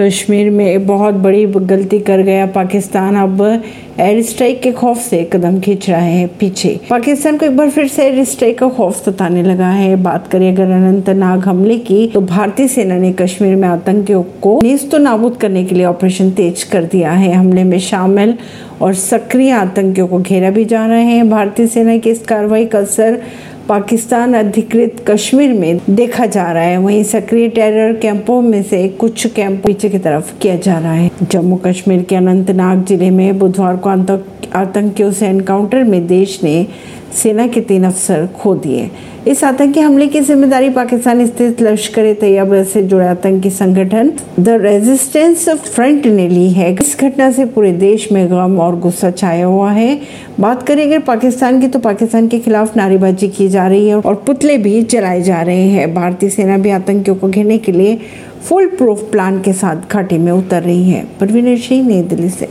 कश्मीर में एक बहुत बड़ी गलती कर गया पाकिस्तान। अब एयर स्ट्राइक के खौफ से कदम खींच रहा है पीछे। पाकिस्तान को एक बार फिर से एयर स्ट्राइक का खौफ सताने लगा है। बात करें अगर अनंतनाग हमले की तो भारतीय सेना ने कश्मीर में आतंकियों को नेस्तो नाबूद करने के लिए ऑपरेशन तेज कर दिया है। हमले में शामिल और सक्रिय आतंकियों को घेरा भी जा रहे हैं। भारतीय सेना की इस कार्रवाई का असर पाकिस्तान अधिकृत कश्मीर में देखा जा रहा है। वहीं सक्रिय टेरर कैंपों में से कुछ कैंप पीछे की तरफ़ किया जा रहा है। जम्मू कश्मीर के अनंतनाग ज़िले में बुधवार को आतंकियों से एनकाउंटर में देश ने सेना के तीन अफसर खो दिए। इस आतंकी हमले की ज़िम्मेदारी पाकिस्तान स्थित लश्कर तैयबा से जुड़े आतंकी संगठन द रेजिस्टेंस फ्रंट ने ली है। इस घटना से पूरे देश में गम और गुस्सा छाया हुआ है। बात करें अगर पाकिस्तान की तो पाकिस्तान के खिलाफ नारेबाजी की जा रही है और पुतले भी जलाए जा रहे हैं। भारतीय सेना भी आतंकियों को घेरने के लिए फुल प्रूफ प्लान के साथ घाटी में उतर रही है। परवीन सिंह नई दिल्ली से।